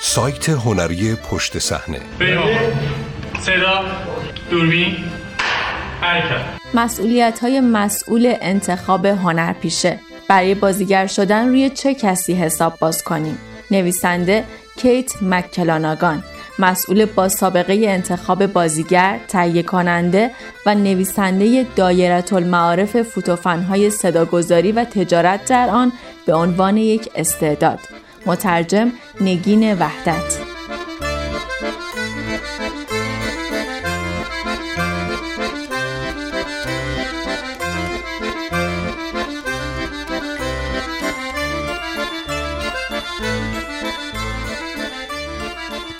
سایت هنری پشت صحنه. صدا دوربین حرکت. مسئولیت های مسئول انتخاب هنرپیشه برای بازیگر شدن روی چه کسی حساب باز کنیم؟ نویسنده کیت مکلاناگان مسئول با سابقه انتخاب بازیگر، تهیه کننده و نویسنده دایره المعارف فوتوفنهای صداگذاری و تجارت در آن به عنوان یک استعداد. مترجم نگین وحدت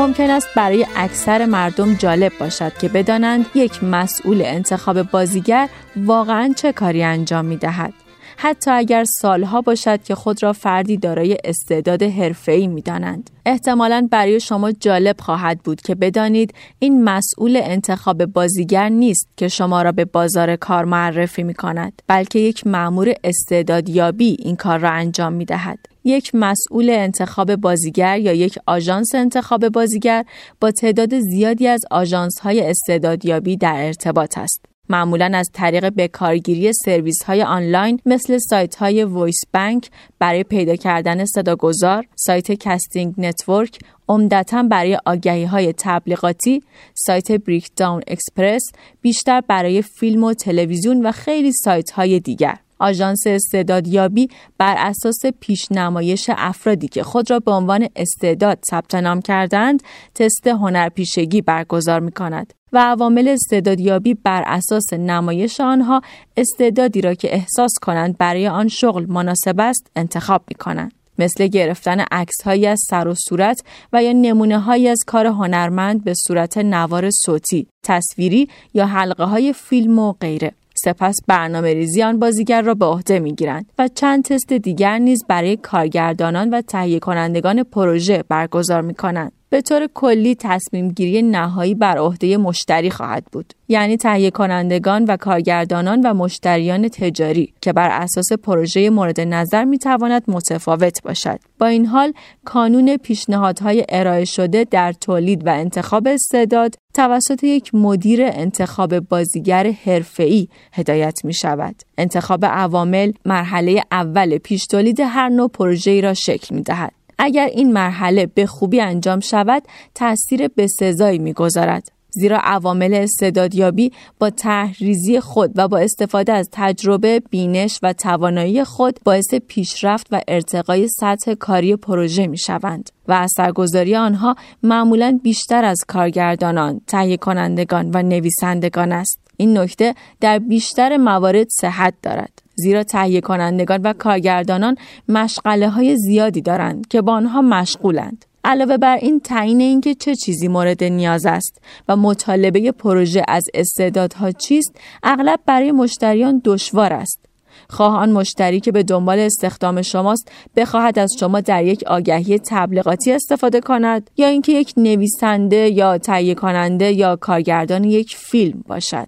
ممکن است برای اکثر مردم جالب باشد که بدانند یک مسئول انتخاب بازیگر واقعا چه کاری انجام می دهد. حتی اگر سالها باشد که خود را فردی دارای استعداد حرفه‌ای می‌دانند. احتمالاً برای شما جالب خواهد بود که بدانید این مسئول انتخاب بازیگر نیست که شما را به بازار کار معرفی می کند بلکه یک مأمور استعدادیابی این کار را انجام می دهد. یک مسئول انتخاب بازیگر یا یک آژانس انتخاب بازیگر با تعداد زیادی از آژانس های استعدادیابی در ارتباط است. معمولا از طریق بکارگیری سرویس های آنلاین مثل سایت های Voice Bank برای پیدا کردن صداگذار، سایت Casting Network، عمدتا برای آگهی های تبلیغاتی، سایت Breakdown Express، بیشتر برای فیلم و تلویزیون و خیلی سایت های دیگر. آژانس استعدادیابی بر اساس پیشنمایش افرادی که خود را به عنوان استعداد ثبت نام کردند تست هنرپیشگی برگزار می کند و عوامل استعدادیابی بر اساس نمایش آنها استعدادی را که احساس کنند برای آن شغل مناسب است انتخاب می کنند. مثل گرفتن عکس از سر و صورت و یا نمونه هایی از کار هنرمند به صورت نوار صوتی، تصویری یا حلقه های فیلم و غیره. سپس برنامه ریزی آن بازیگر را به عهده می گیرند و چند تست دیگر نیز برای کارگردانان و تهیه کنندگان پروژه برگزار می کنند. به طور کلی تصمیم گیری نهایی بر عهده مشتری خواهد بود یعنی تهیه کنندگان و کارگردانان و مشتریان تجاری که بر اساس پروژه مورد نظر می تواند متفاوت باشد با این حال کانون پیشنهادهای ارائه شده در تولید و انتخاب استعداد توسط یک مدیر انتخاب بازیگر حرفه‌ای هدایت می شود. انتخاب عوامل مرحله اول پیش تولید هر نوع پروژه‌ای را شکل می دهد. اگر این مرحله به خوبی انجام شود تاثیر بسزایی می‌گذارد زیرا عوامل استعدادیابی با تحریزی خود و با استفاده از تجربه، بینش و توانایی خود باعث پیشرفت و ارتقای سطح کاری پروژه می شوند و اثرگذاری آنها معمولا بیشتر از کارگردانان، تهیه کنندگان و نویسندگان است. این نکته در بیشتر موارد صحت دارد. زیرا تهیه کنندگان و کارگردانان مشغله های زیادی دارند که با آنها مشغولند. علاوه بر این تعیین اینکه چه چیزی مورد نیاز است و مطالبه پروژه از استعدادها چیست اغلب برای مشتریان دشوار است خواه آن مشتری که به دنبال استخدام شماست بخواهد از شما در یک آگهی تبلیغاتی استفاده کند یا اینکه یک نویسنده یا تهیه کننده یا کارگردان یک فیلم باشد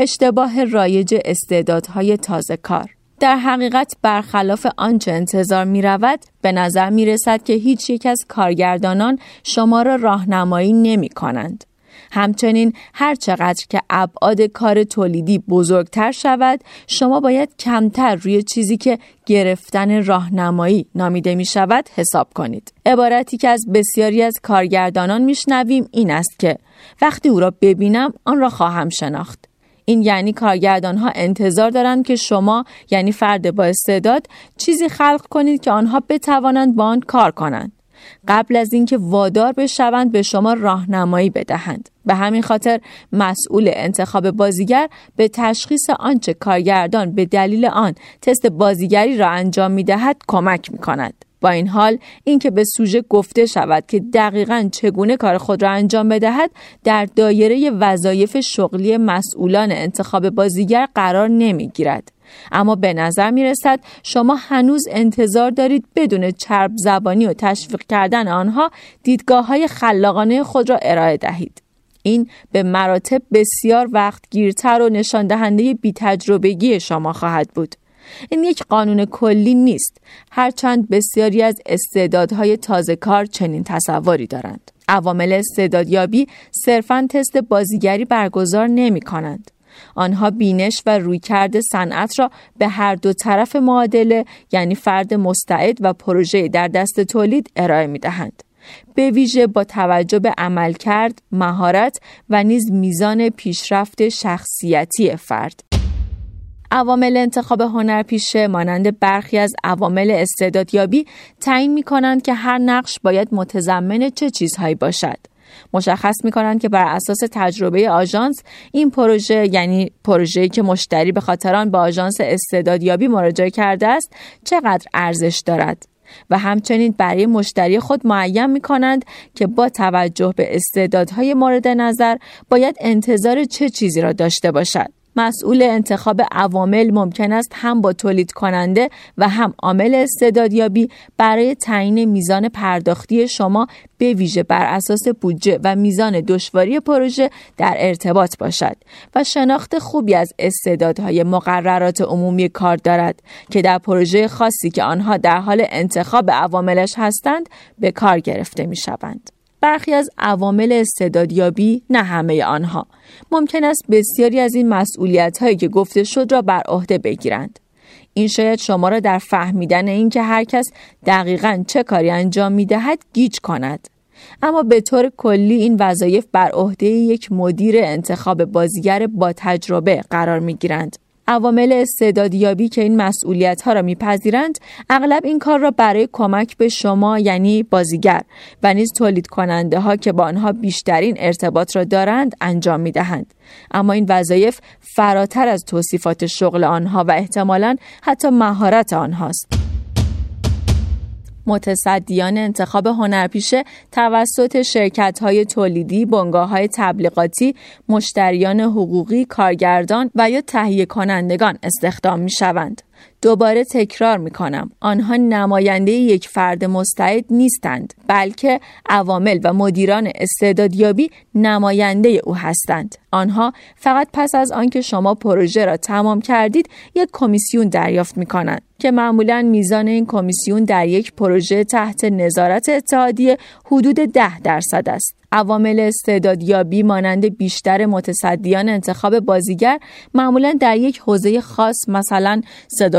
اشتباه رایج استعدادهای تازه کار در حقیقت برخلاف آنچه انتظار می رود به نظر می رسد که هیچ یک از کارگردانان شما را راهنمایی نمی کنند. همچنین هر چقدر که ابعاد کار تولیدی بزرگتر شود شما باید کمتر روی چیزی که گرفتن راهنمایی نامیده می شود حساب کنید. عبارتی که از بسیاری از کارگردانان میشنویم این است که وقتی او را ببینم آن را خواهم شناخت. این یعنی کارگردان ها انتظار دارند که شما یعنی فرد با استعداد چیزی خلق کنید که آنها بتوانند با آن کار کنند قبل از اینکه وادار بشوند به شما راهنمایی بدهند به همین خاطر مسئول انتخاب بازیگر به تشخیص آنچه کارگردان به دلیل آن تست بازیگری را انجام می دهد کمک می کند. با این حال اینکه به سوژه گفته شود که دقیقا چگونه کار خود را انجام بدهد در دایره وظایف شغلی مسئولان انتخاب بازیگر قرار نمی گیرد. اما به نظر می رسد شما هنوز انتظار دارید بدون چرب زبانی و تشویق کردن آنها دیدگاه های خلاقانه خود را ارائه دهید. این به مراتب بسیار وقتگیرتر و نشان دهنده بی تجربگی شما خواهد بود. این یک قانون کلی نیست هرچند بسیاری از استعدادهای تازه کار چنین تصوری دارند. عوامل استعدادیابی صرفا تست بازیگری برگزار نمی کنند. آنها بینش و رویکرد صنعت را به هر دو طرف معادله یعنی فرد مستعد و پروژه در دست تولید ارائه می دهند. به ویژه با توجه به عملکرد، مهارت و نیز میزان پیشرفت شخصیتی فرد. عوامل انتخاب هنرپیشه مانند برخی از عوامل استعدادیابی تعیین می کنند که هر نقش باید متضمن چه چیزهایی باشد. مشخص می کنند که بر اساس تجربه آژانس این پروژه یعنی پروژه‌ای که مشتری به خاطر آن به آژانس استعدادیابی مراجعه کرده است چقدر ارزش دارد و همچنین برای مشتری خود معین می کنند که با توجه به استعدادهای مورد نظر باید انتظار چه چیزی را داشته باشد. مسئول انتخاب عوامل ممکن است هم با تولید کننده و هم عامل استعدادیابی برای تعیین میزان پرداختی شما به ویژه بر اساس بودجه و میزان دشواری پروژه در ارتباط باشد و شناخت خوبی از استعدادهای مقررات عمومی کار دارد که در پروژه خاصی که آنها در حال انتخاب عواملش هستند به کار گرفته می شوند. برخی از عوامل استعدادیابی نه همه آنها. ممکن است بسیاری از این مسئولیت هایی که گفته شد را بر عهده بگیرند. این شاید شما را در فهمیدن اینکه هر کس دقیقا چه کاری انجام می دهد گیج کند. اما به طور کلی این وظایف بر عهده یک مدیر انتخاب بازیگر با تجربه قرار می گیرند عوامل استعدادیابی که این مسئولیت ها را میپذیرند اغلب این کار را برای کمک به شما یعنی بازیگر و نیز تولید کننده ها که با آنها بیشترین ارتباط را دارند انجام می دهند. اما این وظایف فراتر از توصیفات شغل آنها و احتمالا حتی مهارت آنهاست. متصدیان انتخاب هنرپیشه توسط شرکت های تولیدی، بنگاه های تبلیغاتی، مشتریان حقوقی، کارگردان و یا تهیه کنندگان استخدام می شوند. دوباره تکرار می کنم آنها نماینده یک فرد مستعد نیستند بلکه عوامل و مدیران استعدادیابی نماینده او هستند. آنها فقط پس از آنکه شما پروژه را تمام کردید یک کمیسیون دریافت می کنند که معمولا میزان این کمیسیون در یک پروژه تحت نظارت اتحادیه حدود ده درصد است. عوامل استعدادیابی مانند بیشتر متصدیان انتخاب بازیگر معمولا در یک حوزه خاص مثلا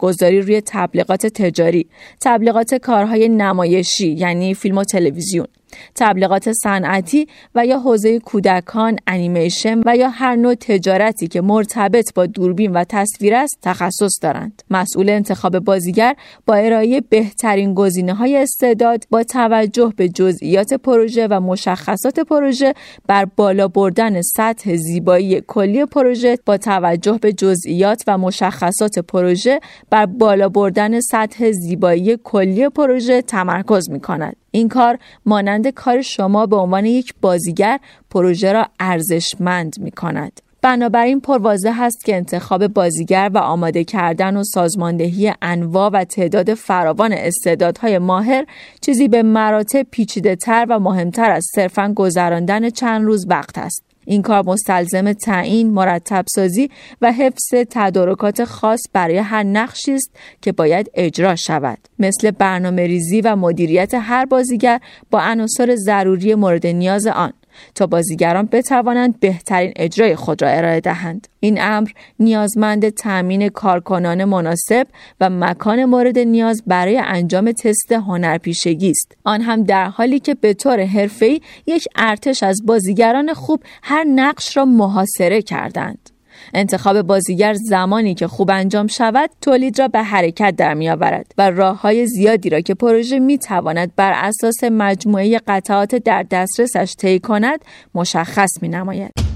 صداگذاری روی تبلیغات تجاری تبلیغات کارهای نمایشی یعنی فیلم و تلویزیون. تبلیغات صنعتی و یا حوزه کودکان، انیمیشن و یا هر نوع تجارتی که مرتبط با دوربین و تصویر است تخصص دارند. مسئول انتخاب بازیگر با ارائه بهترین گزینه های استعداد با توجه به جزئیات پروژه و مشخصات پروژه بر بالا بردن سطح زیبایی کلی پروژه با توجه به جزئیات و مشخصات پروژه بر بالا بردن سطح زیبایی کلی پروژه تمرکز می کند. این کار مانند کار شما به عنوان یک بازیگر پروژه را ارزشمند می کند. بنابراین پروازه هست که انتخاب بازیگر و آماده کردن و سازماندهی انواع و تعداد فراوان استعدادهای ماهر چیزی به مراتب پیچیده تر و مهمتر از صرفا گذراندن چند روز وقت است. این کار مستلزم تعیین، مرتب سازی و حفظ تدارکات خاص برای هر نقشی است که باید اجرا شود. مثل برنامه ریزی و مدیریت هر بازیگر با عناصر ضروری مورد نیاز آن. تا بازیگران بتوانند بهترین اجرای خود را ارائه دهند. این امر نیازمند تأمین کارکنان مناسب و مکان مورد نیاز برای انجام تست هنرپیشگی است. آن هم در حالی که به طور حرفه‌ای یک ارتش از بازیگران خوب هر نقش را محاصره کردند. انتخاب بازیگر زمانی که خوب انجام شود تولید را به حرکت در می آورد و راه های زیادی را که پروژه می تواند بر اساس مجموعه قطعات در دسترسش طی کند مشخص می نماید.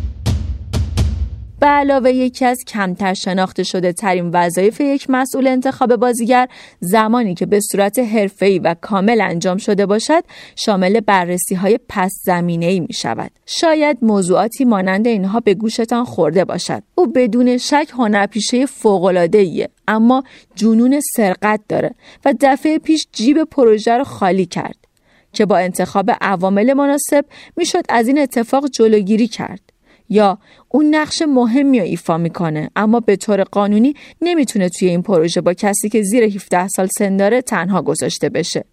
به علاوه یکی از کمتر شناخته شده ترین وظایف یک مسئول انتخاب بازیگر زمانی که به صورت حرفه‌ای و کامل انجام شده باشد شامل بررسی های پس زمینه ای می شود. شاید موضوعاتی مانند اینها به گوشتان خورده باشد. او بدون شک هنرپیشه فوق‌العاده‌ایه اما جنون سرقت داره و دفعه پیش جیب پروژه رو خالی کرد. که با انتخاب عوامل مناسب می‌شد از این اتفاق جلوگیری کرد یا اون نقش مهمی رو ایفا می‌کنه. اما به طور قانونی نمی‌تونه توی این پروژه با کسی که زیر 17 سال سن داره تنها گذاشته بشه.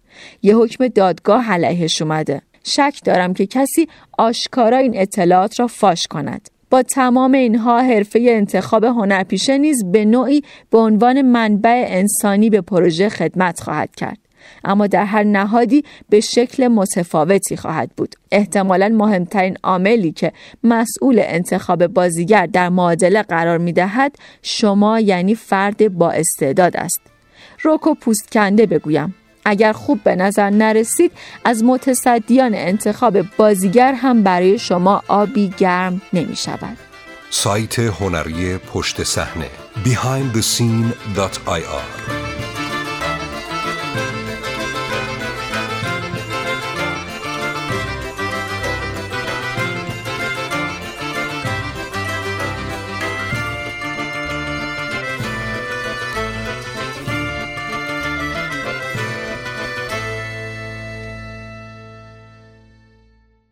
یه حکم دادگاه علیهش اومده. شک دارم که کسی آشکارا این اطلاعات را فاش کند. با تمام اینها حرفه انتخاب هنرپیشه نیز به نوعی به عنوان منبع انسانی به پروژه خدمت خواهد کرد. اما در هر نهادی به شکل متفاوتی خواهد بود. احتمالا مهمترین عاملی که مسئول انتخاب بازیگر در معادله قرار می دهد شما یعنی فرد با استعداد است. روکو پوست کنده بگویم. اگر خوب به نظر نرسید از متصدیان انتخاب بازیگر هم برای شما آبی گرم نمی شود. سایت هنری پشت صحنه behindthescene.ir